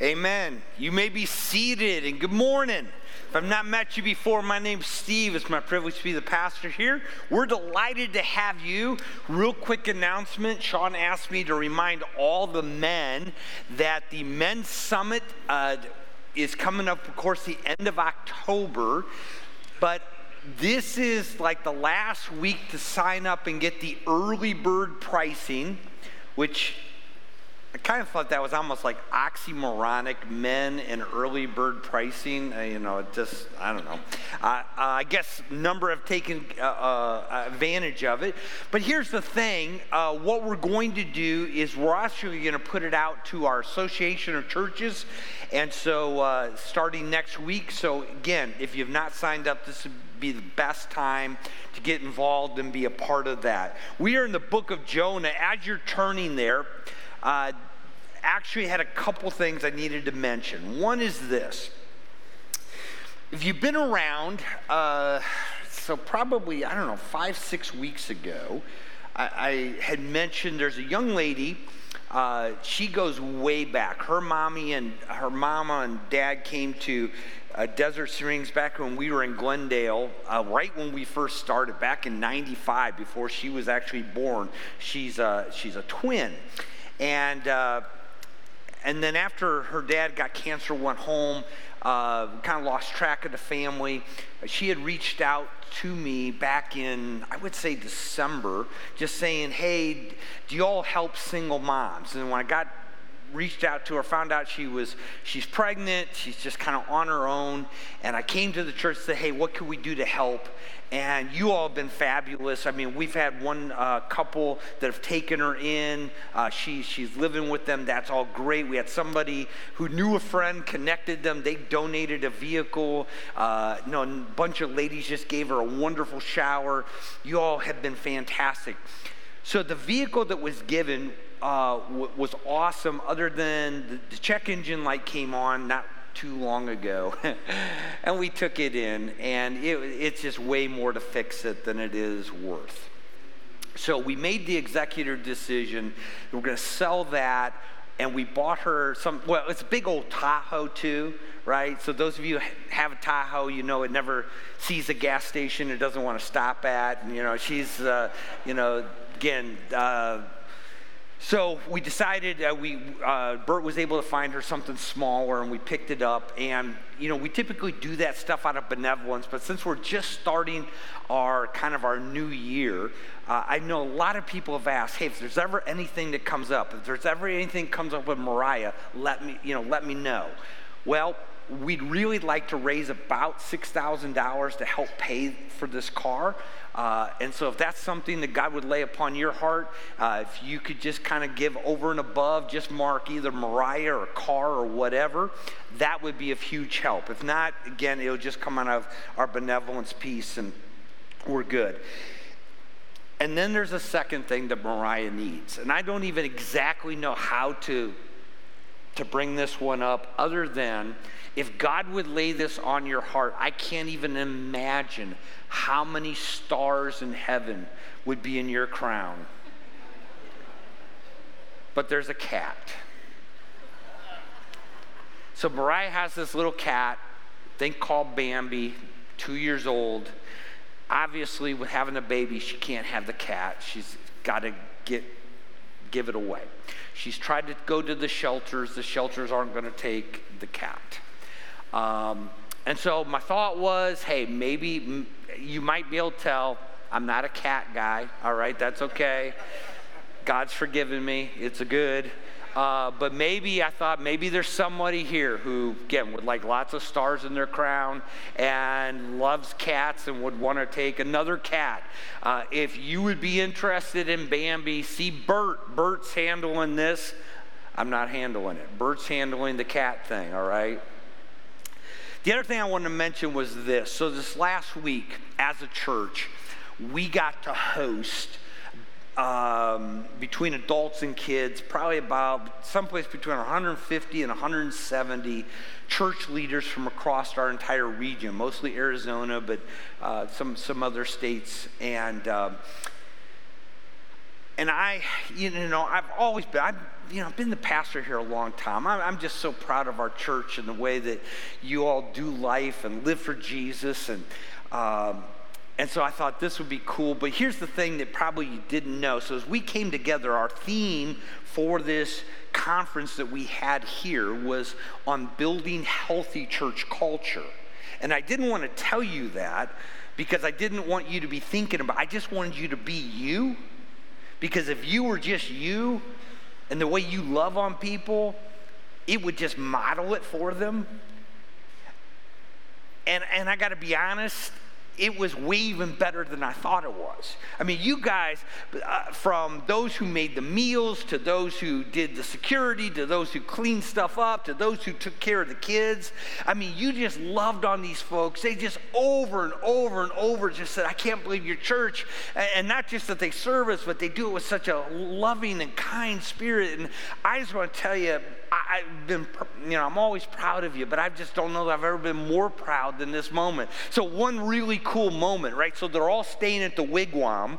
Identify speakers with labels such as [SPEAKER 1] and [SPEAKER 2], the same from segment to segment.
[SPEAKER 1] Amen. You may be seated and good morning. If I've not met you before, my name's Steve. It's my privilege to be the pastor here. We're delighted to have you. Real quick announcement Sean asked me to remind all the men that the men's summit uh, is coming up, of course, the end of October. But this is like the last week to sign up and get the early bird pricing, which I kind of thought that was almost like oxymoronic men and early bird pricing. Uh, you know, just, I don't know. Uh, I guess number have taken uh, uh, advantage of it. But here's the thing uh, what we're going to do is we're actually going to put it out to our association of churches. And so uh, starting next week. So again, if you've not signed up, this would be the best time to get involved and be a part of that. We are in the book of Jonah. As you're turning there, uh, actually had a couple things I needed to mention. One is this. If you've been around, uh, so probably, I don't know, five, six weeks ago, I, I had mentioned there's a young lady. Uh, she goes way back. Her mommy and her mama and dad came to uh, Desert Springs back when we were in Glendale, uh, right when we first started, back in '95, before she was actually born. She's a, she's a twin. And, uh, and then after her dad got cancer, went home, uh, kind of lost track of the family. She had reached out to me back in, I would say December, just saying, hey, do you all help single moms? And when I got reached out to her, found out she was she's pregnant, she's just kind of on her own, and I came to the church said, "Hey, what can we do to help?" And you all have been fabulous. I mean, we've had one uh, couple that have taken her in. Uh, she, she's living with them. That's all great. We had somebody who knew a friend, connected them. They donated a vehicle. Uh, you know, a bunch of ladies just gave her a wonderful shower. You all have been fantastic. So the vehicle that was given uh, w- was awesome, other than the, the check engine light came on not too long ago. and we took it in, and it, it's just way more to fix it than it is worth. So we made the executive decision. We're going to sell that and we bought her some well it's a big old tahoe too right so those of you have a tahoe you know it never sees a gas station it doesn't want to stop at and you know she's uh, you know again uh, so we decided uh, we uh, Bert was able to find her something smaller, and we picked it up. And you know, we typically do that stuff out of benevolence, but since we're just starting our kind of our new year, uh, I know a lot of people have asked, "Hey, if there's ever anything that comes up, if there's ever anything comes up with Mariah, let me you know let me know." Well, we'd really like to raise about $6,000 to help pay for this car. Uh, and so, if that's something that God would lay upon your heart, uh, if you could just kind of give over and above, just mark either Mariah or car or whatever, that would be of huge help. If not, again, it'll just come out of our benevolence piece and we're good. And then there's a second thing that Mariah needs. And I don't even exactly know how to, to bring this one up other than if God would lay this on your heart, I can't even imagine how many stars in heaven would be in your crown. But there's a cat. So Mariah has this little cat, think called Bambi, two years old. Obviously, with having a baby, she can't have the cat. She's got to get give it away. She's tried to go to the shelters. The shelters aren't going to take the cat. Um, and so my thought was, hey, maybe you might be able to tell I'm not a cat guy. All right, that's okay. God's forgiven me. It's a good. Uh, but maybe I thought maybe there's somebody here who, again, would like lots of stars in their crown and loves cats and would want to take another cat. Uh, if you would be interested in Bambi, see Bert. Bert's handling this. I'm not handling it. Bert's handling the cat thing, all right? The other thing I wanted to mention was this. So, this last week, as a church, we got to host um, between adults and kids, probably about someplace between 150 and 170 church leaders from across our entire region, mostly Arizona, but uh, some, some other states. And, uh, and I, you know, I've always been, I've you know, I've been the pastor here a long time. I'm, I'm just so proud of our church and the way that you all do life and live for Jesus. And, um, and so I thought this would be cool. But here's the thing that probably you didn't know. So as we came together, our theme for this conference that we had here was on building healthy church culture. And I didn't want to tell you that because I didn't want you to be thinking about I just wanted you to be you. Because if you were just you and the way you love on people, it would just model it for them. And, and I got to be honest, it was way even better than I thought it was. I mean, you guys, uh, from those who made the meals to those who did the security to those who cleaned stuff up to those who took care of the kids, I mean, you just loved on these folks. They just over and over and over just said, I can't believe your church. And not just that they serve us, but they do it with such a loving and kind spirit. And I just want to tell you, I, have been, you know, I'm always proud of you, but I just don't know that I've ever been more proud than this moment. So, one really cool moment, right? So, they're all staying at the wigwam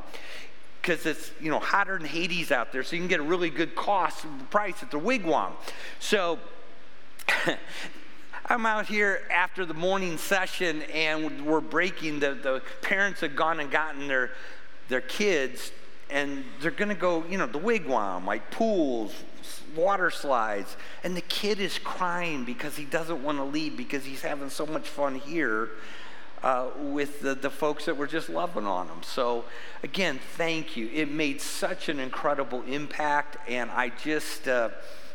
[SPEAKER 1] because it's, you know, hotter than Hades out there, so you can get a really good cost price at the wigwam. So, I'm out here after the morning session and we're breaking. The, the parents have gone and gotten their, their kids and they're going to go, you know, the wigwam, like pools, water slides. And the kid is crying because he doesn't want to leave because he's having so much fun here uh, with the, the folks that were just loving on them. So, again, thank you. It made such an incredible impact. And I just, uh,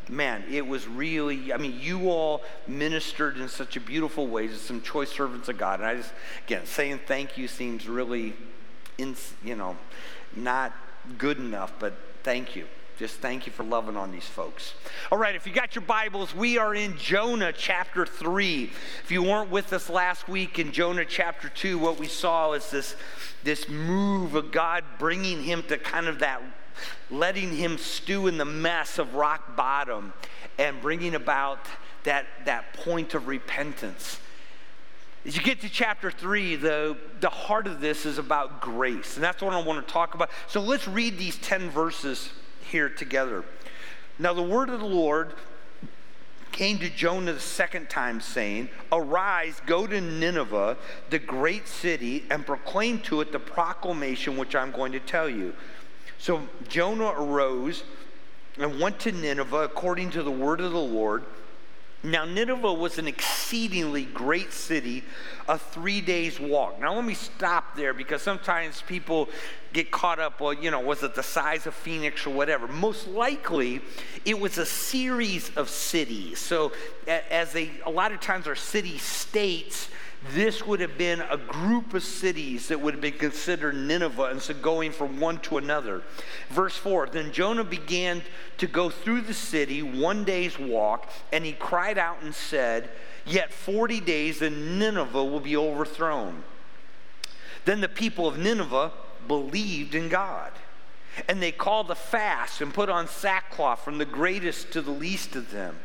[SPEAKER 1] man, it was really, I mean, you all ministered in such a beautiful way to some choice servants of God. And I just, again, saying thank you seems really, in, you know, not good enough, but thank you. Just thank you for loving on these folks. All right, if you got your Bibles, we are in Jonah chapter 3. If you weren't with us last week in Jonah chapter 2, what we saw is this, this move of God bringing him to kind of that, letting him stew in the mess of rock bottom and bringing about that, that point of repentance. As you get to chapter three, the, the heart of this is about grace. And that's what I want to talk about. So let's read these 10 verses here together. Now, the word of the Lord came to Jonah the second time, saying, Arise, go to Nineveh, the great city, and proclaim to it the proclamation which I'm going to tell you. So Jonah arose and went to Nineveh according to the word of the Lord. Now, Nineveh was an exceedingly great city, a three days walk. Now, let me stop there because sometimes people get caught up, well, you know, was it the size of Phoenix or whatever? Most likely, it was a series of cities. So, as they a lot of times are city states, this would have been a group of cities that would have been considered Nineveh, and so going from one to another. Verse 4 Then Jonah began to go through the city one day's walk, and he cried out and said, Yet 40 days, and Nineveh will be overthrown. Then the people of Nineveh believed in God. And they called a fast and put on sackcloth from the greatest to the least of them.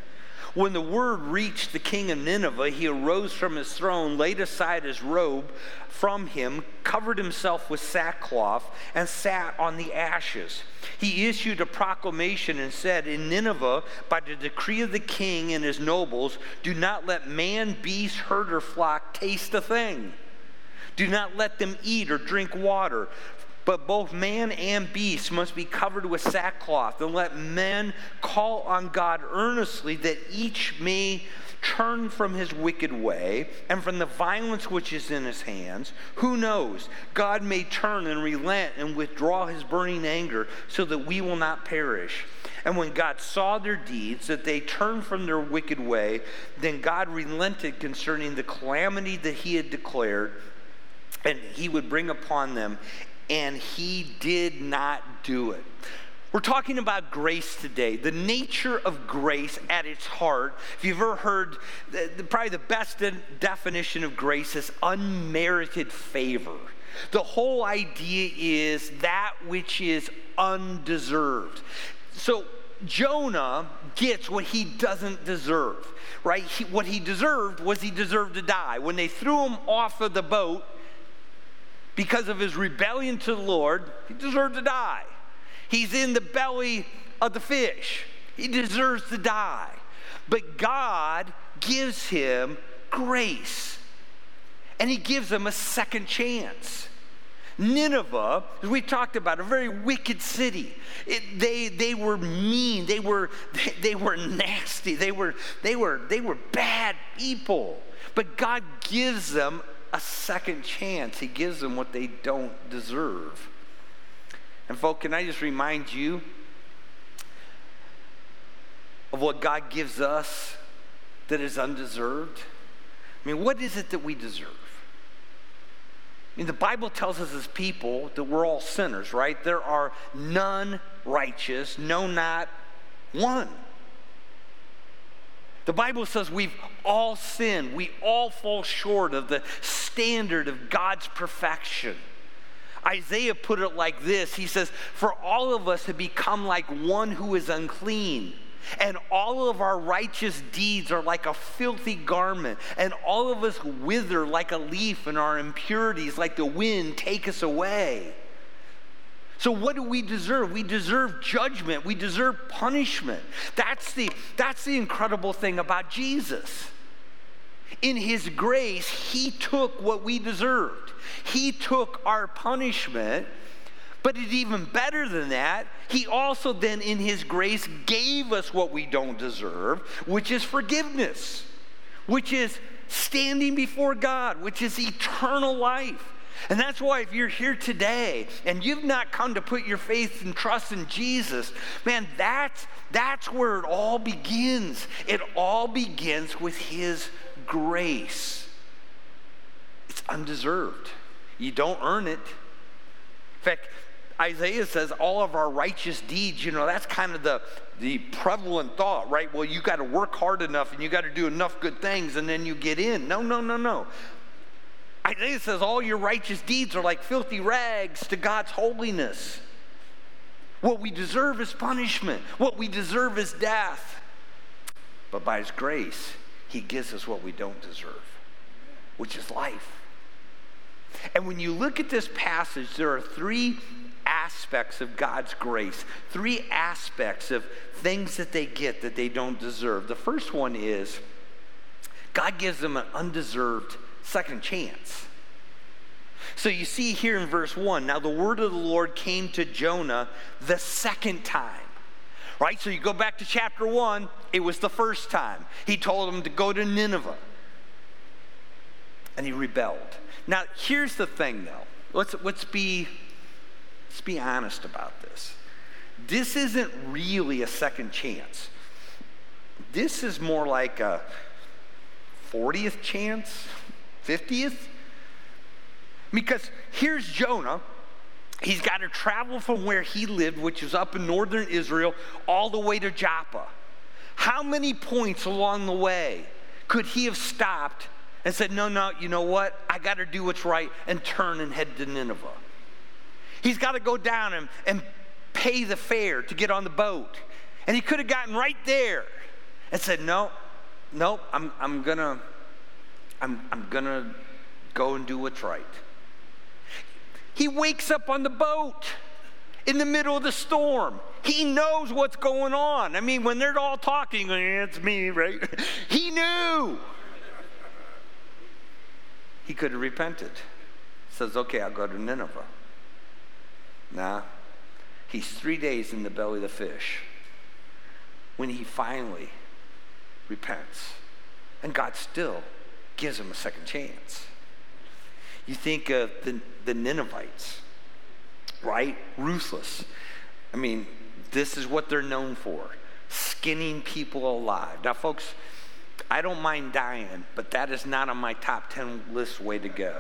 [SPEAKER 1] When the word reached the king of Nineveh, he arose from his throne, laid aside his robe from him, covered himself with sackcloth, and sat on the ashes. He issued a proclamation and said, In Nineveh, by the decree of the king and his nobles, do not let man, beast, herd, or flock taste a thing. Do not let them eat or drink water, but both man and beast must be covered with sackcloth, and let men call on God earnestly that each may turn from his wicked way and from the violence which is in his hands. Who knows? God may turn and relent and withdraw his burning anger so that we will not perish. And when God saw their deeds, that they turned from their wicked way, then God relented concerning the calamity that he had declared and he would bring upon them and he did not do it. We're talking about grace today, the nature of grace at its heart. If you've ever heard, probably the best de- definition of grace is unmerited favor. The whole idea is that which is undeserved. So Jonah gets what he doesn't deserve, right? He, what he deserved was he deserved to die. When they threw him off of the boat, because of his rebellion to the Lord, he deserved to die. He's in the belly of the fish. He deserves to die. But God gives him grace. And he gives him a second chance. Nineveh, as we talked about, a very wicked city. It, they, they were mean. They were, they, they were nasty. They were, they, were, they were bad people. But God gives them a second chance. He gives them what they don't deserve. And, folks, can I just remind you of what God gives us that is undeserved? I mean, what is it that we deserve? I mean, the Bible tells us as people that we're all sinners, right? There are none righteous, no, not one. The Bible says we've all sinned. We all fall short of the standard of God's perfection. Isaiah put it like this He says, For all of us have become like one who is unclean and all of our righteous deeds are like a filthy garment, and all of us wither like a leaf, and our impurities, like the wind, take us away. So, what do we deserve? We deserve judgment. We deserve punishment. That's the, that's the incredible thing about Jesus. In His grace, He took what we deserved, He took our punishment but it's even better than that. He also then, in His grace, gave us what we don't deserve, which is forgiveness, which is standing before God, which is eternal life. And that's why, if you're here today and you've not come to put your faith and trust in Jesus, man, that's, that's where it all begins. It all begins with His grace. It's undeserved, you don't earn it. In fact, Isaiah says all of our righteous deeds, you know, that's kind of the, the prevalent thought, right? Well, you got to work hard enough and you got to do enough good things and then you get in. No, no, no, no. Isaiah says all your righteous deeds are like filthy rags to God's holiness. What we deserve is punishment, what we deserve is death. But by His grace, He gives us what we don't deserve, which is life. And when you look at this passage, there are three aspects of God's grace, three aspects of things that they get that they don't deserve. The first one is God gives them an undeserved second chance. So you see here in verse 1 now the word of the Lord came to Jonah the second time. Right? So you go back to chapter 1, it was the first time. He told him to go to Nineveh. And he rebelled. Now, here's the thing though. Let's, let's be Let's be honest about this. This isn't really a second chance. This is more like a 40th chance, 50th. Because here's Jonah. He's got to travel from where he lived, which is up in northern Israel, all the way to Joppa. How many points along the way could he have stopped and said, No, no, you know what? I got to do what's right and turn and head to Nineveh? He's got to go down and, and pay the fare to get on the boat. And he could have gotten right there and said, No, no, I'm, I'm gonna, I'm, I'm gonna go and do what's right. He wakes up on the boat in the middle of the storm. He knows what's going on. I mean, when they're all talking, it's me, right? he knew. He could have repented. Says, okay, I'll go to Nineveh. Nah. He's three days in the belly of the fish when he finally repents. And God still gives them a second chance. You think of the, the Ninevites, right? Ruthless. I mean, this is what they're known for skinning people alive. Now, folks, I don't mind dying, but that is not on my top 10 list way to go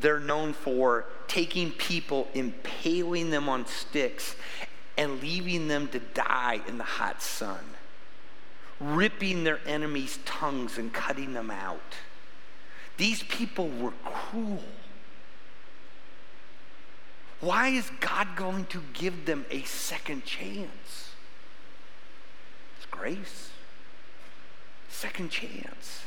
[SPEAKER 1] they're known for taking people, impaling them on sticks, and leaving them to die in the hot sun, ripping their enemies' tongues and cutting them out. These people were cruel. Why is God going to give them a second chance? It's grace. Second chance.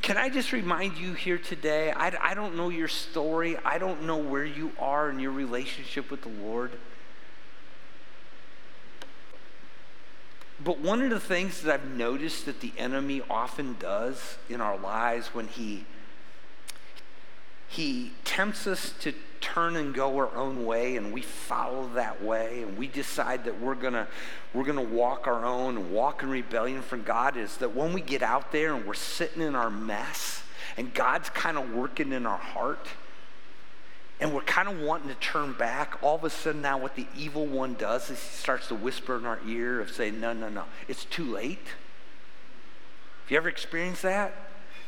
[SPEAKER 1] Can I just remind you here today? I, I don't know your story. I don't know where you are in your relationship with the Lord. But one of the things that I've noticed that the enemy often does in our lives when he he tempts us to turn and go our own way and we follow that way and we decide that we're going to we're going to walk our own and walk in rebellion from God is that when we get out there and we're sitting in our mess and God's kind of working in our heart and we're kind of wanting to turn back, all of a sudden now what the evil one does is he starts to whisper in our ear of saying, no, no, no, it's too late. Have you ever experienced that?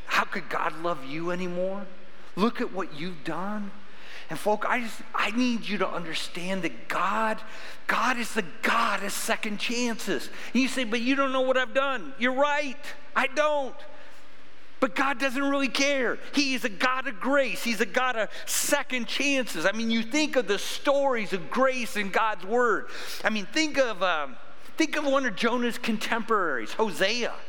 [SPEAKER 1] How could God love you anymore? Look at what you've done. And folk, I just I need you to understand that God, God is the God of second chances. And you say, but you don't know what I've done. You're right. I don't. But God doesn't really care. He is a God of grace. He's a God of second chances. I mean, you think of the stories of grace in God's word. I mean, think of um, think of one of Jonah's contemporaries, Hosea.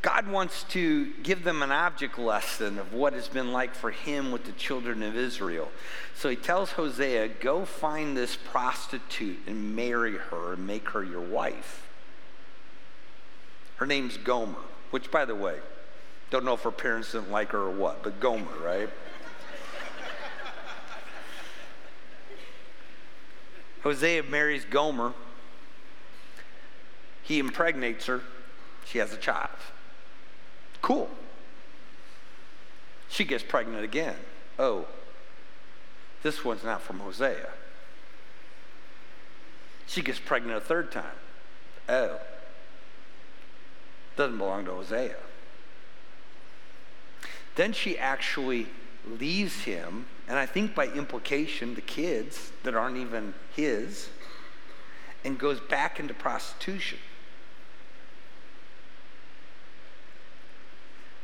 [SPEAKER 1] God wants to give them an object lesson of what has been like for him with the children of Israel. So he tells Hosea, Go find this prostitute and marry her and make her your wife. Her name's Gomer, which, by the way, don't know if her parents didn't like her or what, but Gomer, right? Hosea marries Gomer. He impregnates her. She has a child. Cool. She gets pregnant again. Oh, this one's not from Hosea. She gets pregnant a third time. Oh, doesn't belong to Hosea. Then she actually leaves him, and I think by implication, the kids that aren't even his, and goes back into prostitution.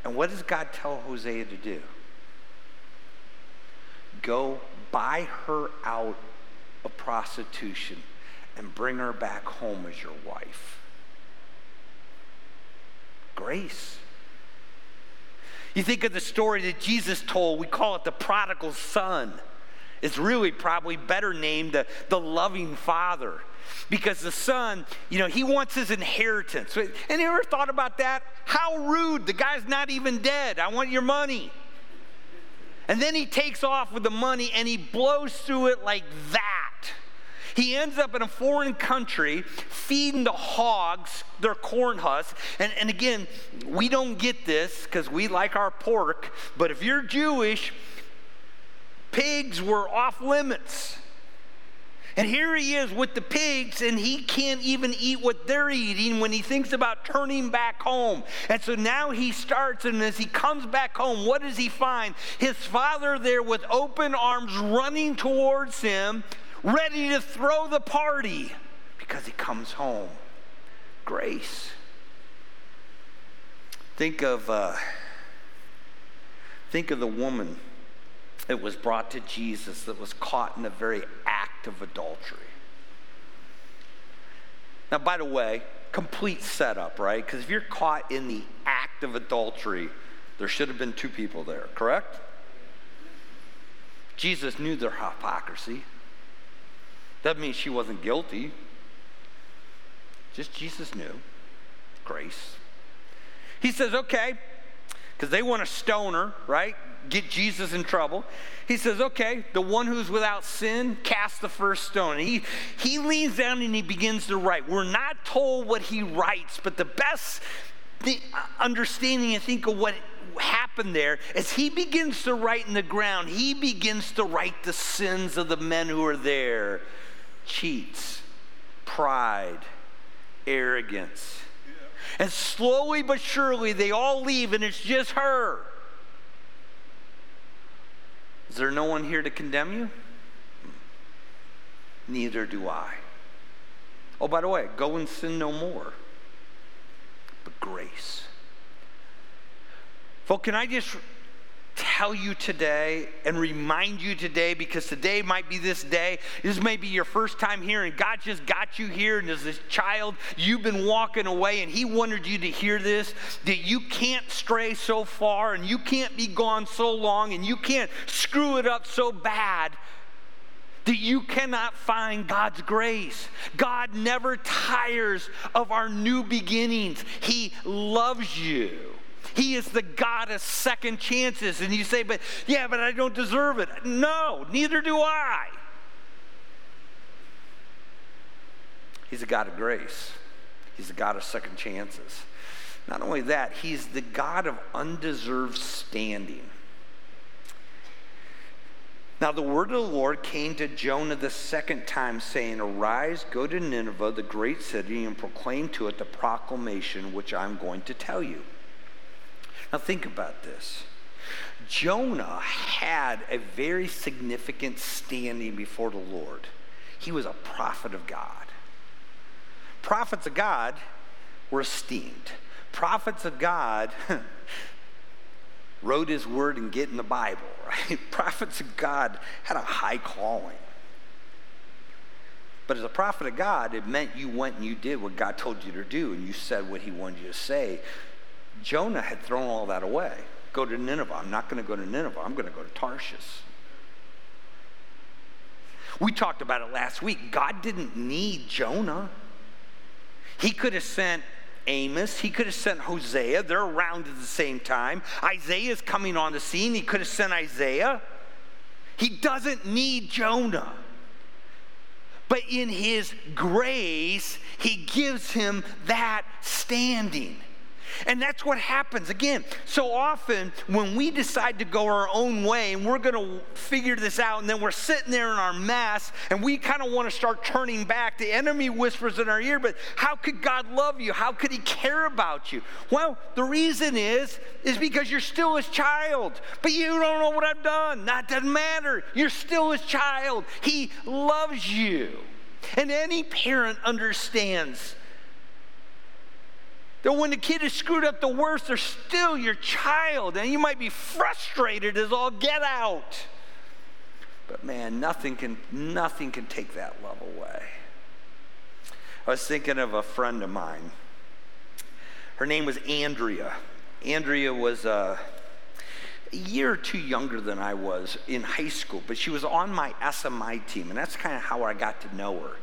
[SPEAKER 1] And what does God tell Hosea to do? Go buy her out of prostitution and bring her back home as your wife. Grace. You think of the story that Jesus told, we call it the prodigal son. It's really probably better named the, the loving father because the son, you know, he wants his inheritance. And you ever thought about that? How rude. The guy's not even dead. I want your money. And then he takes off with the money and he blows through it like that. He ends up in a foreign country feeding the hogs their corn husks. And, and again, we don't get this because we like our pork, but if you're Jewish, pigs were off limits. And here he is with the pigs, and he can't even eat what they're eating when he thinks about turning back home. And so now he starts, and as he comes back home, what does he find? His father there with open arms running towards him, ready to throw the party because he comes home. Grace. Think of, uh, think of the woman that was brought to Jesus that was caught in the very act of adultery. Now, by the way, complete setup, right? Because if you're caught in the act of adultery, there should have been two people there, correct? Jesus knew their hypocrisy. That means she wasn't guilty. Just Jesus knew. Grace. He says, okay, because they want to stone her, right? get Jesus in trouble. He says, okay, the one who's without sin, cast the first stone. he, he leans down and he begins to write. We're not told what he writes, but the best the uh, understanding, I think, of what happened there is he begins to write in the ground, he begins to write the sins of the men who are there cheats, pride, arrogance. And slowly but surely, they all leave, and it's just her. Is there no one here to condemn you? Neither do I. Oh, by the way, go and sin no more. But grace. Folks, can I just tell you today and remind you today because today might be this day. This may be your first time here, and God just got you here. And as this child, you've been walking away, and He wanted you to hear this that you can't stray so far, and you can't be gone so long, and you can't screw it up so bad that you cannot find God's grace. God never tires of our new beginnings. He loves you. He is the God of second chances. And you say, but yeah, but I don't deserve it. No, neither do I. He's a God of grace, He's a God of second chances. Not only that, He's the God of undeserved standing. Now the word of the Lord came to Jonah the second time, saying, Arise, go to Nineveh, the great city, and proclaim to it the proclamation which I'm going to tell you. Now think about this. Jonah had a very significant standing before the Lord. He was a prophet of God. Prophets of God were esteemed. Prophets of God wrote his word and get in the Bible, right? Prophets of God had a high calling. But as a prophet of God, it meant you went and you did what God told you to do and you said what he wanted you to say. Jonah had thrown all that away. Go to Nineveh. I'm not going to go to Nineveh. I'm going to go to Tarshish. We talked about it last week. God didn't need Jonah. He could have sent Amos. He could have sent Hosea. They're around at the same time. Isaiah is coming on the scene. He could have sent Isaiah. He doesn't need Jonah. But in his grace, he gives him that standing. And that's what happens. Again, so often when we decide to go our own way and we're going to figure this out, and then we're sitting there in our mess and we kind of want to start turning back, the enemy whispers in our ear, but how could God love you? How could he care about you? Well, the reason is, is because you're still his child, but you don't know what I've done. That doesn't matter. You're still his child. He loves you. And any parent understands that when the kid is screwed up the worst, they're still your child, and you might be frustrated as all get out. But man, nothing can, nothing can take that love away. I was thinking of a friend of mine. Her name was Andrea. Andrea was uh, a year or two younger than I was in high school, but she was on my SMI team, and that's kind of how I got to know her.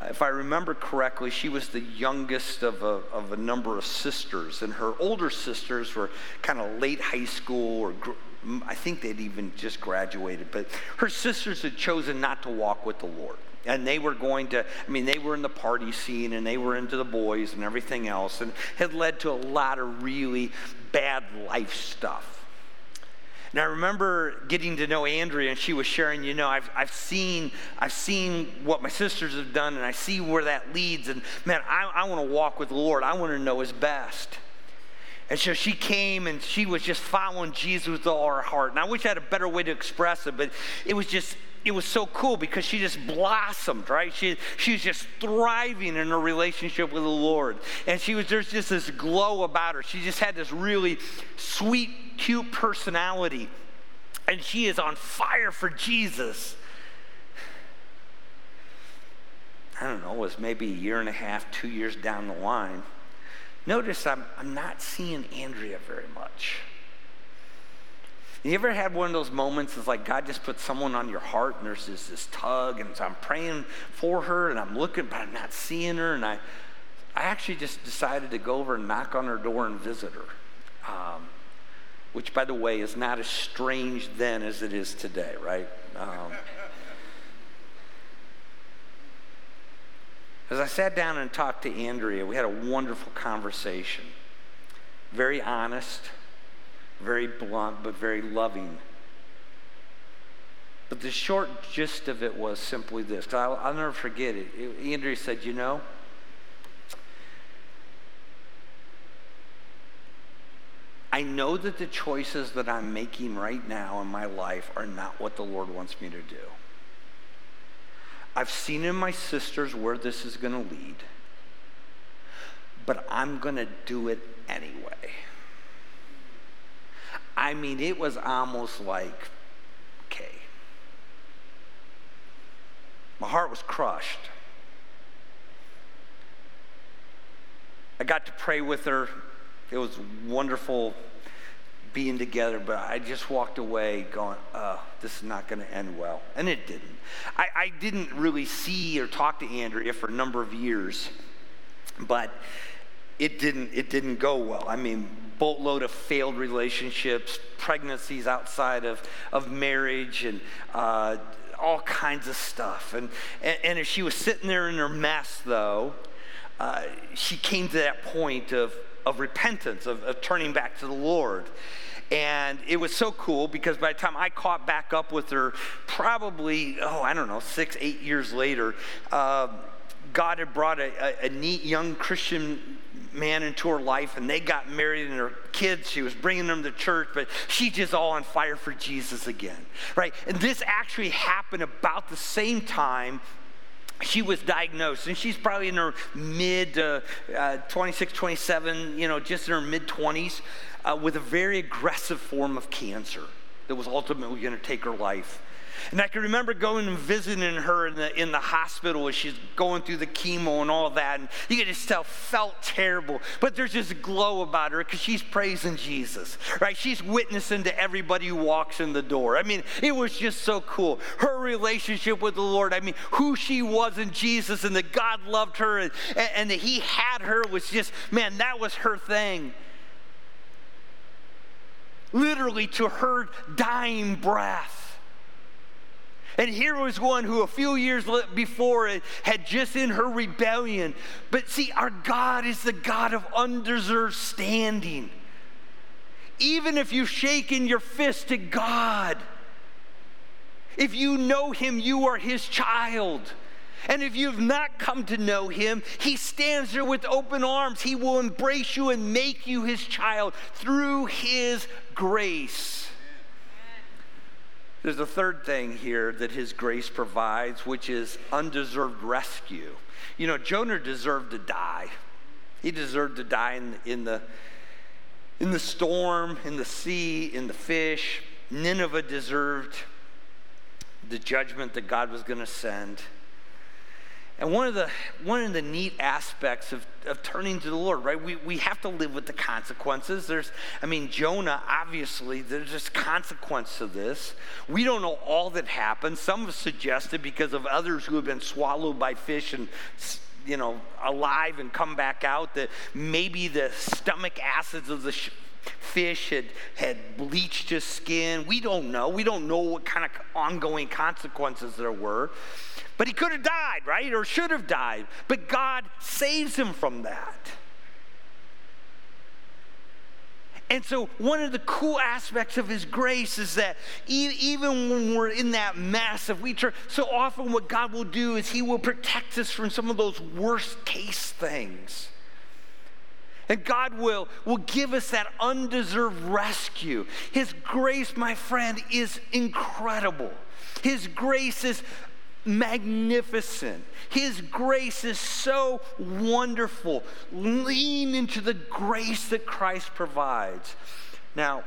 [SPEAKER 1] Uh, if I remember correctly, she was the youngest of a, of a number of sisters, and her older sisters were kind of late high school, or gr- I think they'd even just graduated. But her sisters had chosen not to walk with the Lord. And they were going to, I mean, they were in the party scene and they were into the boys and everything else, and had led to a lot of really bad life stuff. And I remember getting to know Andrea, and she was sharing, you know, I've, I've, seen, I've seen what my sisters have done, and I see where that leads. And man, I, I want to walk with the Lord. I want to know His best. And so she came and she was just following Jesus with all her heart. And I wish I had a better way to express it, but it was just, it was so cool because she just blossomed, right? She, she was just thriving in her relationship with the Lord. And she was, there's just this glow about her. She just had this really sweet, cute personality. And she is on fire for Jesus. I don't know, it was maybe a year and a half, two years down the line. Notice I'm, I'm not seeing Andrea very much. You ever had one of those moments it's like God just put someone on your heart and there's this, this tug and so I'm praying for her and I'm looking but I'm not seeing her and I, I actually just decided to go over and knock on her door and visit her. Um, which, by the way, is not as strange then as it is today, right? Um, as I sat down and talked to Andrea, we had a wonderful conversation. Very honest, very blunt, but very loving. But the short gist of it was simply this. I'll, I'll never forget it. Andrea said, You know, I know that the choices that I'm making right now in my life are not what the Lord wants me to do. I've seen in my sisters where this is going to lead, but I'm going to do it anyway. I mean, it was almost like, okay. My heart was crushed. I got to pray with her. It was wonderful being together, but I just walked away going, oh, this is not going to end well. And it didn't. I, I didn't really see or talk to Andrea for a number of years, but it didn't, it didn't go well. I mean, boatload of failed relationships, pregnancies outside of, of marriage, and uh, all kinds of stuff. And, and, and, as she was sitting there in her mess, though, uh, she came to that point of, of repentance, of, of turning back to the Lord. And it was so cool because by the time I caught back up with her, probably, oh, I don't know, six, eight years later, uh, God had brought a, a, a, neat young Christian man into her life and they got married and her kids she was bringing them to church but she's just all on fire for jesus again right? And this actually happened about the same time she was diagnosed and she's probably in her mid uh, uh, 26 27 you know just in her mid 20s uh, with a very aggressive form of cancer that was ultimately going to take her life and I can remember going and visiting her in the, in the hospital as she's going through the chemo and all that. And you could just tell, felt terrible. But there's this glow about her because she's praising Jesus, right? She's witnessing to everybody who walks in the door. I mean, it was just so cool. Her relationship with the Lord, I mean, who she was in Jesus and that God loved her and, and that He had her was just, man, that was her thing literally to her dying breath. And here was one who a few years before had just in her rebellion. But see, our God is the God of undeserved standing. Even if you've shaken your fist at God, if you know Him, you are His child. And if you've not come to know Him, He stands there with open arms. He will embrace you and make you His child through His grace. There's a third thing here that his grace provides, which is undeserved rescue. You know, Jonah deserved to die. He deserved to die in, in, the, in the storm, in the sea, in the fish. Nineveh deserved the judgment that God was going to send. And one of the one of the neat aspects of, of turning to the Lord, right? We, we have to live with the consequences. There's, I mean, Jonah, obviously, there's just consequence to this. We don't know all that happened. Some have suggested because of others who have been swallowed by fish and you know, alive and come back out, that maybe the stomach acids of the fish had, had bleached his skin. We don't know. We don't know what kind of ongoing consequences there were. But he could have died, right? Or should have died. But God saves him from that. And so, one of the cool aspects of His grace is that even when we're in that mess, if we turn, so often what God will do is He will protect us from some of those worst case things. And God will, will give us that undeserved rescue. His grace, my friend, is incredible. His grace is magnificent. His grace is so wonderful. Lean into the grace that Christ provides. Now,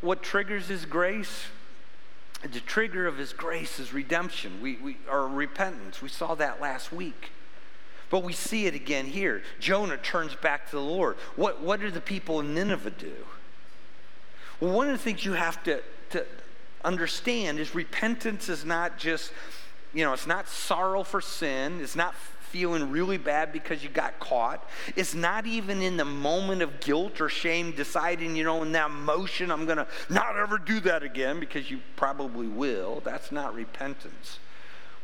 [SPEAKER 1] what triggers His grace? The trigger of His grace is redemption, we, we, or repentance. We saw that last week. But we see it again here. Jonah turns back to the Lord. What, what do the people in Nineveh do? Well, one of the things you have to, to understand is repentance is not just you know, it's not sorrow for sin. It's not feeling really bad because you got caught. It's not even in the moment of guilt or shame deciding, you know, in that emotion, I'm going to not ever do that again because you probably will. That's not repentance.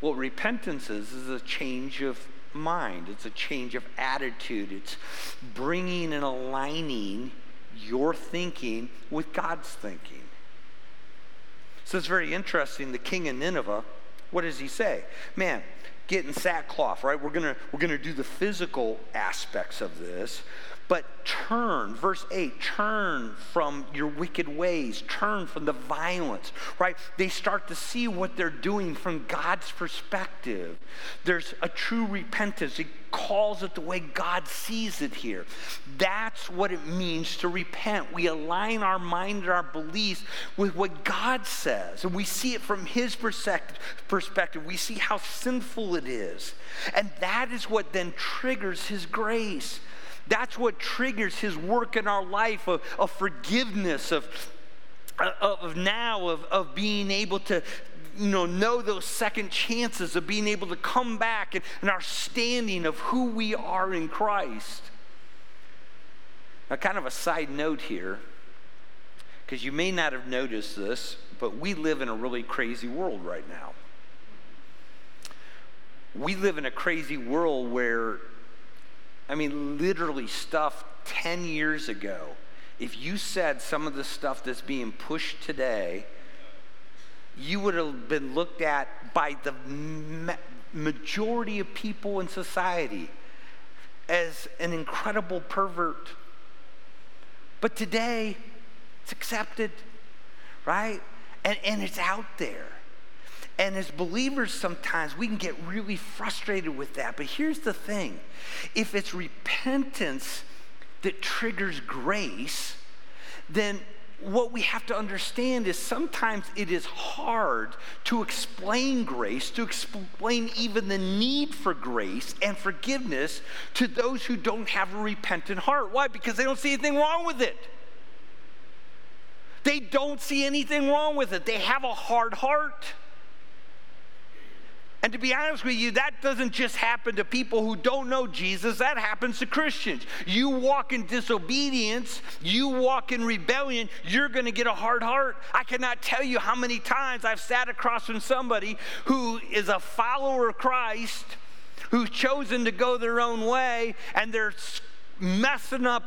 [SPEAKER 1] What repentance is, is a change of mind, it's a change of attitude, it's bringing and aligning your thinking with God's thinking. So it's very interesting. The king of Nineveh what does he say? Man, get in sackcloth, right? We're gonna we're gonna do the physical aspects of this, but turn, verse 8, turn from your wicked ways, turn from the violence, right? They start to see what they're doing from God's perspective. There's a true repentance. He calls it the way God sees it here. That's what it means to repent. We align our mind and our beliefs with what God says, and we see it from His perspective. We see how sinful it is. And that is what then triggers His grace. That's what triggers his work in our life of, of forgiveness, of of now, of, of being able to you know, know those second chances of being able to come back and, and our standing of who we are in Christ. Now, kind of a side note here, because you may not have noticed this, but we live in a really crazy world right now. We live in a crazy world where, I mean, literally stuff 10 years ago, if you said some of the stuff that's being pushed today, you would have been looked at by the ma- majority of people in society as an incredible pervert. But today, it's accepted, right? And, and it's out there. And as believers, sometimes we can get really frustrated with that. But here's the thing if it's repentance that triggers grace, then what we have to understand is sometimes it is hard to explain grace, to explain even the need for grace and forgiveness to those who don't have a repentant heart. Why? Because they don't see anything wrong with it. They don't see anything wrong with it. They have a hard heart. And to be honest with you, that doesn't just happen to people who don't know Jesus, that happens to Christians. You walk in disobedience, you walk in rebellion, you're going to get a hard heart. I cannot tell you how many times I've sat across from somebody who is a follower of Christ, who's chosen to go their own way, and they're messing up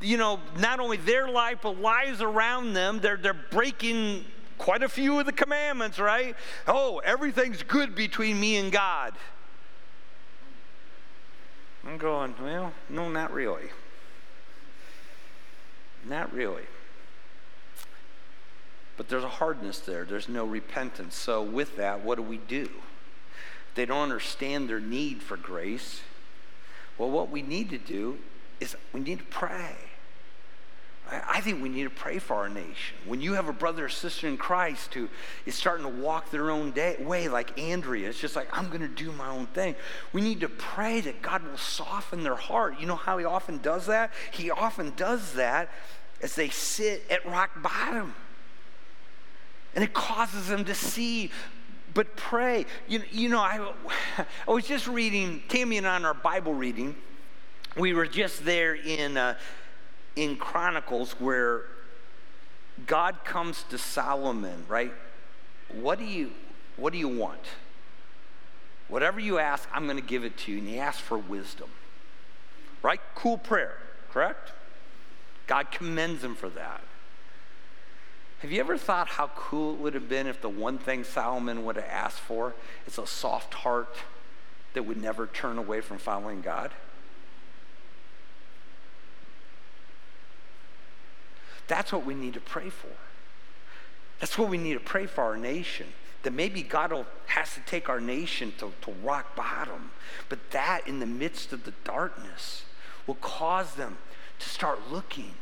[SPEAKER 1] you know, not only their life, but lives around them. They're, they're breaking quite a few of the commandments, right? Oh, everything's good between me and God. I'm going, well, no, not really. Not really. But there's a hardness there, there's no repentance. So, with that, what do we do? They don't understand their need for grace. Well, what we need to do is we need to pray. I think we need to pray for our nation. When you have a brother or sister in Christ who is starting to walk their own day, way, like Andrea, it's just like, I'm going to do my own thing. We need to pray that God will soften their heart. You know how He often does that? He often does that as they sit at rock bottom. And it causes them to see but pray. You, you know, I, I was just reading, Tammy and I on our Bible reading, we were just there in uh, in Chronicles where God comes to Solomon, right? What do you what do you want? Whatever you ask, I'm going to give it to you. And he asks for wisdom. Right? Cool prayer, correct? God commends him for that. Have you ever thought how cool it would have been if the one thing Solomon would have asked for is a soft heart that would never turn away from following God? That's what we need to pray for. That's what we need to pray for our nation. That maybe God will, has to take our nation to, to rock bottom. But that in the midst of the darkness will cause them to start looking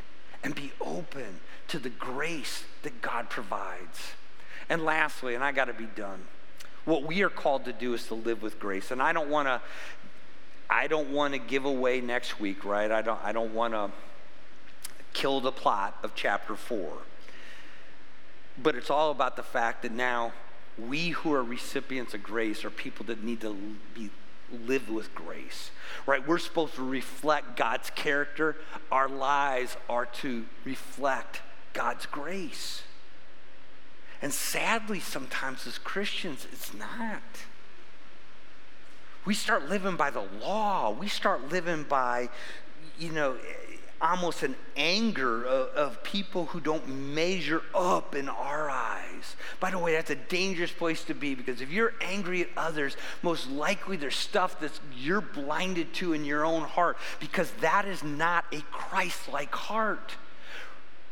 [SPEAKER 1] and be open to the grace that God provides. And lastly, and I got to be done, what we are called to do is to live with grace. And I don't want to I don't want to give away next week, right? I don't I don't want to kill the plot of chapter 4. But it's all about the fact that now we who are recipients of grace are people that need to be live with grace. Right? We're supposed to reflect God's character. Our lives are to reflect God's grace. And sadly, sometimes as Christians, it's not. We start living by the law. We start living by, you know, almost an anger of, of, people who don't measure up in our eyes. By the way, that's a dangerous place to be because if you're angry at others, most likely there's stuff that you're blinded to in your own heart because that is not a Christ like heart.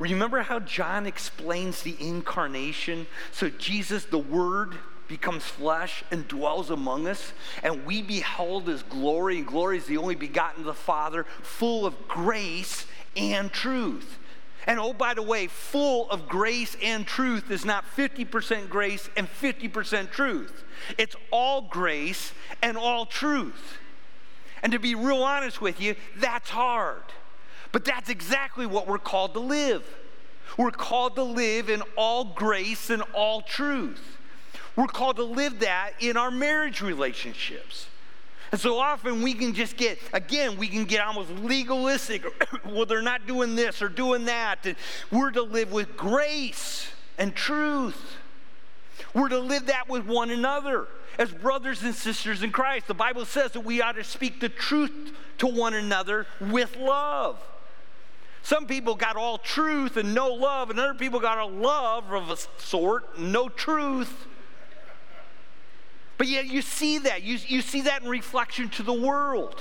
[SPEAKER 1] Remember how John explains the incarnation? So, Jesus, the Word, becomes flesh and dwells among us, and we behold his glory, and glory is the only begotten of the Father, full of grace and truth. And oh, by the way, full of grace and truth is not 50% grace and 50% truth. It's all grace and all truth. And to be real honest with you, that's hard. But that's exactly what we're called to live. We're called to live in all grace and all truth. We're called to live that in our marriage relationships. And so often we can just get, again, we can get almost legalistic. well, they're not doing this or doing that. And we're to live with grace and truth. We're to live that with one another as brothers and sisters in Christ. The Bible says that we ought to speak the truth to one another with love. Some people got all truth and no love, and other people got a love of a sort, no truth. But yet you see that. You, you see that in reflection to the world.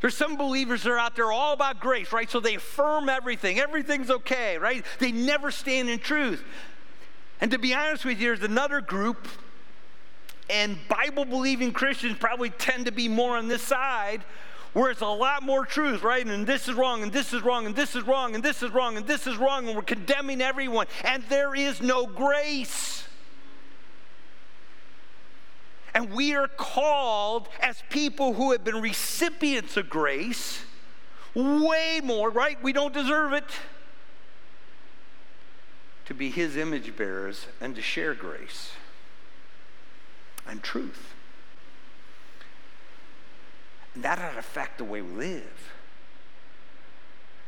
[SPEAKER 1] There's some believers that are out there all about grace, right? So they affirm everything. Everything's okay, right? They never stand in truth. And to be honest with you, there's another group, and Bible believing Christians probably tend to be more on this side, where it's a lot more truth, right? And this is wrong, and this is wrong, and this is wrong, and this is wrong, and this is wrong, and we're condemning everyone, and there is no grace. And we are called as people who have been recipients of grace way more, right? We don't deserve it. To be his image bearers and to share grace and truth. And that ought to affect the way we live.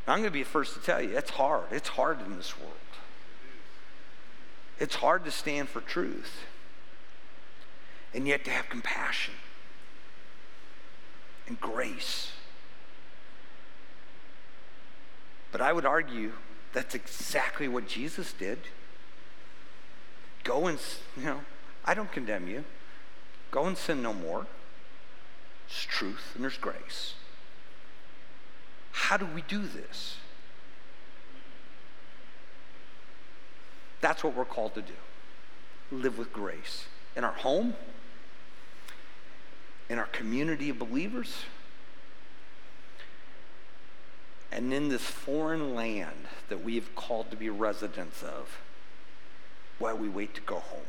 [SPEAKER 1] Now, I'm going to be the first to tell you, it's hard. It's hard in this world. It's hard to stand for truth and yet to have compassion and grace. But I would argue that's exactly what Jesus did. Go and, you know, I don't condemn you. Go and sin no more. There's truth and there's grace. How do we do this? That's what we're called to do live with grace in our home, in our community of believers, and in this foreign land that we have called to be residents of while we wait to go home.